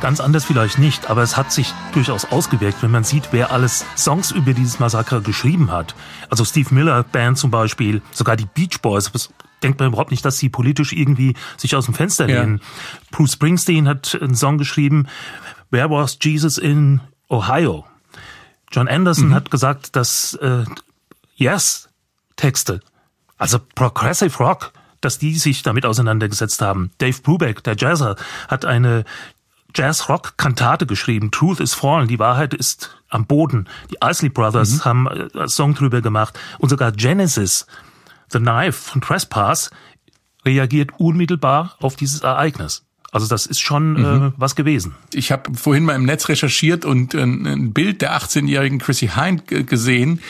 Ganz anders vielleicht nicht, aber es hat sich durchaus ausgewirkt, wenn man sieht, wer alles Songs über dieses Massaker geschrieben hat. Also Steve Miller Band zum Beispiel, sogar die Beach Boys, denkt man überhaupt nicht, dass sie politisch irgendwie sich aus dem Fenster lehnen. Ja. Bruce Springsteen hat einen Song geschrieben, Where was Jesus in Ohio? John Anderson mhm. hat gesagt, dass äh, Yes-Texte, also Progressive Rock, dass die sich damit auseinandergesetzt haben. Dave Brubeck, der Jazzer, hat eine Jazz-Rock-Kantate geschrieben. Truth is Fallen, die Wahrheit ist am Boden. Die Isley Brothers mhm. haben äh, einen Song drüber gemacht. Und sogar Genesis The Knife von Trespass reagiert unmittelbar auf dieses Ereignis. Also das ist schon mhm. äh, was gewesen. Ich habe vorhin mal im Netz recherchiert und äh, ein Bild der 18-jährigen Chrissy Hind gesehen,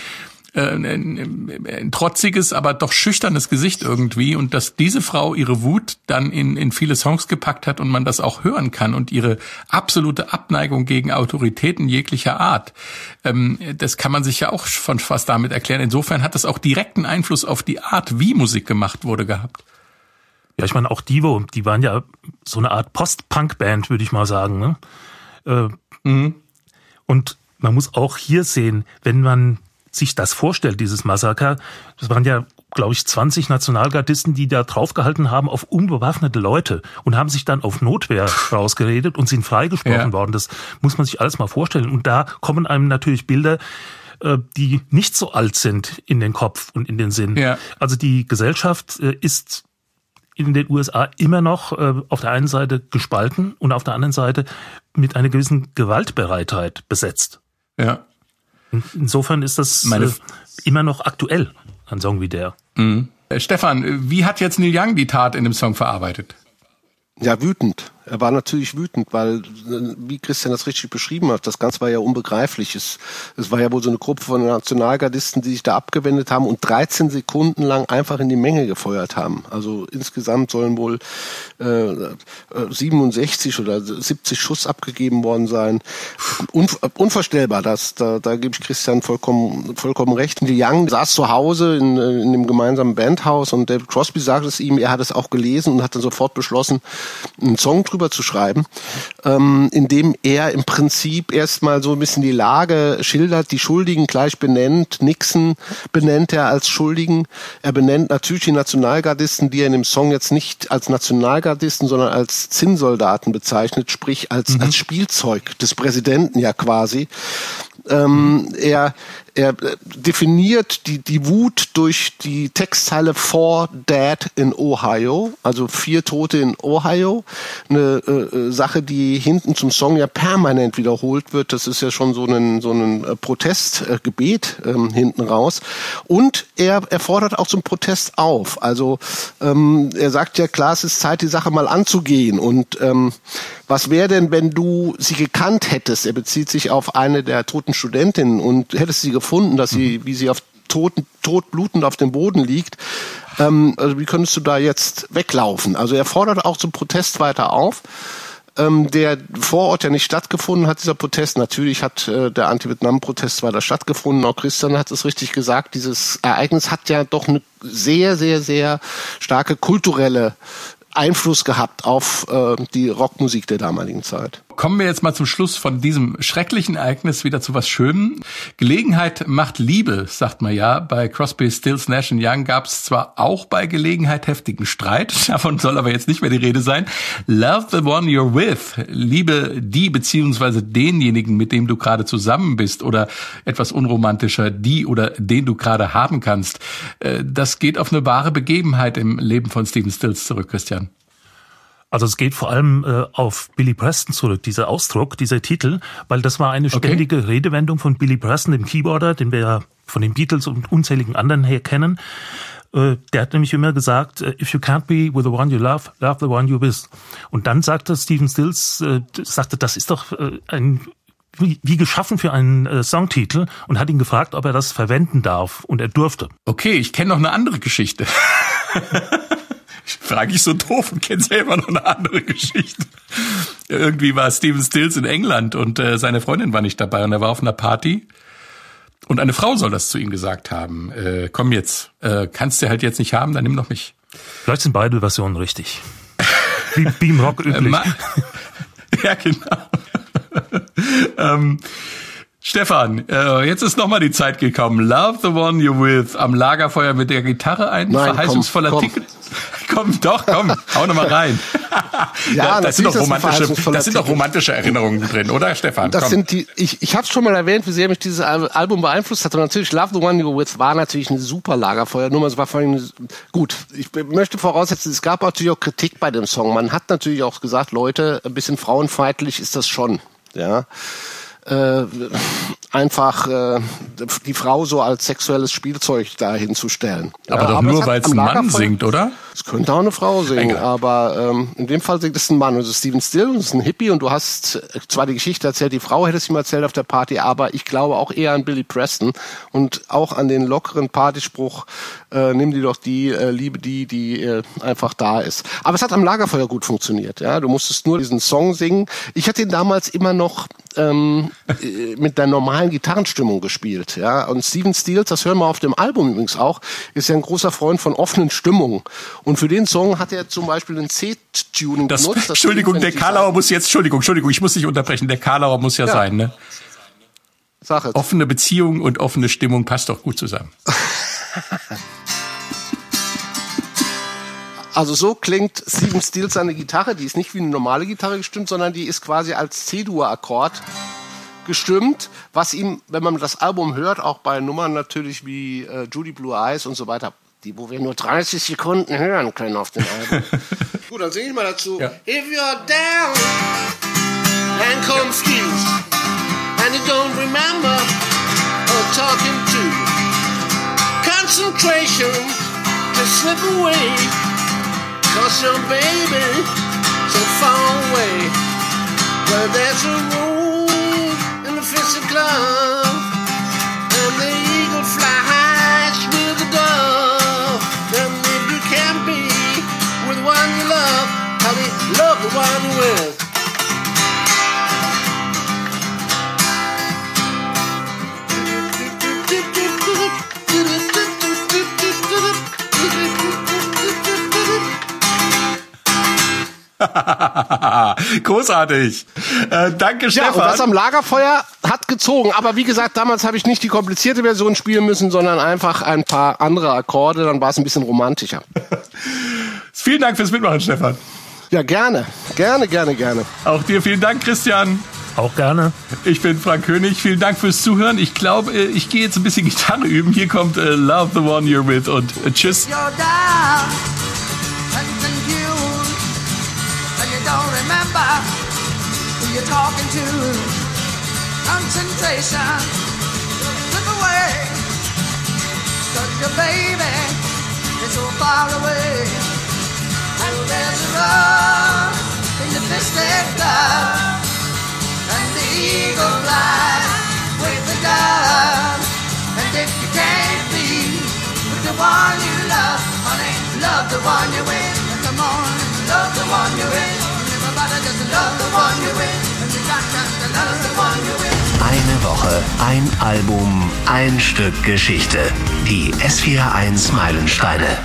äh, ein, ein trotziges, aber doch schüchternes Gesicht irgendwie und dass diese Frau ihre Wut dann in, in viele Songs gepackt hat und man das auch hören kann und ihre absolute Abneigung gegen Autoritäten jeglicher Art. Ähm, das kann man sich ja auch schon fast damit erklären. Insofern hat das auch direkten Einfluss auf die Art, wie Musik gemacht wurde, gehabt. Ja, ich meine, auch Divo, die waren ja so eine Art Post-Punk-Band, würde ich mal sagen. Ne? Äh, mhm. Und man muss auch hier sehen, wenn man sich das vorstellt, dieses Massaker, das waren ja, glaube ich, 20 Nationalgardisten, die da draufgehalten haben auf unbewaffnete Leute und haben sich dann auf Notwehr rausgeredet und sind freigesprochen ja. worden. Das muss man sich alles mal vorstellen. Und da kommen einem natürlich Bilder, äh, die nicht so alt sind in den Kopf und in den Sinn. Ja. Also die Gesellschaft äh, ist in den USA immer noch äh, auf der einen Seite gespalten und auf der anderen Seite mit einer gewissen Gewaltbereitheit besetzt. Ja. Insofern ist das Meine äh, immer noch aktuell, ein Song wie der. Mhm. Äh, Stefan, wie hat jetzt Neil Young die Tat in dem Song verarbeitet? Ja, wütend. Er war natürlich wütend, weil, wie Christian das richtig beschrieben hat, das Ganze war ja unbegreiflich. Es, es war ja wohl so eine Gruppe von Nationalgardisten, die sich da abgewendet haben und 13 Sekunden lang einfach in die Menge gefeuert haben. Also insgesamt sollen wohl äh, 67 oder 70 Schuss abgegeben worden sein. Un, unvorstellbar, das, da, da gebe ich Christian vollkommen, vollkommen recht. Die Young saß zu Hause in, in dem gemeinsamen Bandhaus und David Crosby sagte es ihm, er hat es auch gelesen und hat dann sofort beschlossen, einen Song drüber zu schreiben, ähm, in dem er im Prinzip erstmal so ein bisschen die Lage schildert, die Schuldigen gleich benennt. Nixon benennt er als Schuldigen. Er benennt natürlich die Nationalgardisten, die er in dem Song jetzt nicht als Nationalgardisten, sondern als Zinnsoldaten bezeichnet, sprich als, mhm. als Spielzeug des Präsidenten ja quasi. Ähm, er, er äh, definiert die, die Wut durch die Textzeile Four Dead in Ohio, also vier Tote in Ohio. Eine äh, Sache, die hinten zum Song ja permanent wiederholt wird. Das ist ja schon so ein, so ein äh, Protestgebet äh, ähm, hinten raus. Und er, er fordert auch zum Protest auf. Also ähm, er sagt ja, klar, es ist Zeit, die Sache mal anzugehen. Und ähm, was wäre denn, wenn du sie gekannt hättest? Er bezieht sich auf eine der toten Studentinnen und hättest sie gefunden, dass sie, mhm. wie sie auf toten, tot blutend auf dem Boden liegt. Ähm, also wie könntest du da jetzt weglaufen? Also er fordert auch zum Protest weiter auf. Ähm, der vor Ort ja nicht stattgefunden hat, dieser Protest. Natürlich hat äh, der Anti-Vietnam-Protest weiter stattgefunden. Auch Christian hat es richtig gesagt. Dieses Ereignis hat ja doch eine sehr, sehr, sehr starke kulturelle Einfluss gehabt auf äh, die Rockmusik der damaligen Zeit. Kommen wir jetzt mal zum Schluss von diesem schrecklichen Ereignis wieder zu was Schönem. Gelegenheit macht Liebe, sagt man ja. Bei Crosby, Stills, Nash Young gab es zwar auch bei Gelegenheit heftigen Streit, [LAUGHS] davon soll aber jetzt nicht mehr die Rede sein. Love the one you're with, liebe die beziehungsweise denjenigen, mit dem du gerade zusammen bist oder etwas unromantischer, die oder den du gerade haben kannst. Äh, das geht auf eine wahre Begebenheit im Leben von Stephen Stills zurück, Christian. Also es geht vor allem äh, auf Billy Preston zurück, dieser Ausdruck, dieser Titel, weil das war eine ständige okay. Redewendung von Billy Preston, dem Keyboarder, den wir ja von den Beatles und unzähligen anderen her kennen. Äh, der hat nämlich immer gesagt, äh, if you can't be with the one you love, love the one you with. Und dann sagte Stephen Stills, äh, sagte, das ist doch äh, ein wie, wie geschaffen für einen äh, Songtitel und hat ihn gefragt, ob er das verwenden darf und er durfte. Okay, ich kenne noch eine andere Geschichte. [LAUGHS] frage ich so doof und kenne selber noch eine andere Geschichte. Irgendwie war Steven Stills in England und äh, seine Freundin war nicht dabei und er war auf einer Party. Und eine Frau soll das zu ihm gesagt haben. Äh, komm jetzt, äh, kannst du halt jetzt nicht haben, dann nimm doch mich. Vielleicht sind beide Versionen richtig. Wie, im Rock [LAUGHS] üblich. [LAUGHS] ja, genau. [LAUGHS] ähm, Stefan, äh, jetzt ist nochmal die Zeit gekommen. Love the one you're with. Am Lagerfeuer mit der Gitarre ein Nein, verheißungsvoller komm, komm. Ticket. [LAUGHS] komm, doch, komm, hau nochmal rein. [LAUGHS] ja, [LAUGHS] das, sind doch romantische, das sind doch romantische Erinnerungen drin, oder Stefan? Das komm. sind die, ich, ich habe schon mal erwähnt, wie sehr mich dieses Album beeinflusst hat. Und natürlich Love the One You're With war natürlich eine super Lagerfeuernummer. Es war vor allem gut. Ich möchte voraussetzen, es gab natürlich auch Kritik bei dem Song. Man hat natürlich auch gesagt, Leute, ein bisschen frauenfeindlich ist das schon. Ja äh, einfach äh, die Frau so als sexuelles Spielzeug da hinzustellen. Aber ja, doch aber nur, weil es ein Mann singt, oder? Es könnte auch eine Frau singen, Engel. aber ähm, in dem Fall singt es ein Mann. Und es ist Steven Still und es ist ein Hippie und du hast zwar die Geschichte erzählt, die Frau hätte es ihm erzählt auf der Party, aber ich glaube auch eher an Billy Preston und auch an den lockeren Partyspruch, äh, nimm die doch die, äh, liebe die, die äh, einfach da ist. Aber es hat am Lagerfeuer gut funktioniert. Ja, Du musstest nur diesen Song singen. Ich hatte ihn damals immer noch ähm, äh, mit der normalen Gitarrenstimmung gespielt. Ja, und Steven Steels, das hören wir auf dem Album übrigens auch, ist ja ein großer Freund von offenen Stimmungen. Und für den Song hat er zum Beispiel ein C-Tuning benutzt. Das [LAUGHS] Entschuldigung, der Karlauer muss jetzt, Entschuldigung, Entschuldigung, ich muss dich unterbrechen. Der Karlauer muss ja, ja. sein, ne? Sag es. Offene Beziehung und offene Stimmung passt doch gut zusammen. [LAUGHS] Also so klingt Steven Steele seine Gitarre. Die ist nicht wie eine normale Gitarre gestimmt, sondern die ist quasi als C-Dur-Akkord gestimmt, was ihm, wenn man das Album hört, auch bei Nummern natürlich wie äh, Judy Blue Eyes und so weiter, die, wo wir nur 30 Sekunden hören können auf dem Album. [LAUGHS] Gut, dann singe ich mal dazu. Ja. If you're down and confused and you don't remember or talking to concentration to slip away Cause your baby so far away Where there's a room [LAUGHS] Großartig. Äh, danke, Stefan. Ja, und das am Lagerfeuer hat gezogen. Aber wie gesagt, damals habe ich nicht die komplizierte Version spielen müssen, sondern einfach ein paar andere Akkorde. Dann war es ein bisschen romantischer. [LAUGHS] vielen Dank fürs Mitmachen, Stefan. Ja, gerne. Gerne, gerne, gerne. Auch dir vielen Dank, Christian. Auch gerne. Ich bin Frank König. Vielen Dank fürs Zuhören. Ich glaube, äh, ich gehe jetzt ein bisschen [LAUGHS] Gitarre üben. Hier kommt äh, Love the One You're With und äh, Tschüss. You're and confused, and. Concentration slip away, cause your baby is so far away. And there's a rush in the mystic love, and the eagle flies with the dove. And if you can't be with the one you love, honey, love the one you're with. Come on, love the one you're with. Everybody just love the one you're with. And you got to love the one you're with. Woche, ein Album, ein Stück Geschichte. Die S41 Meilensteine.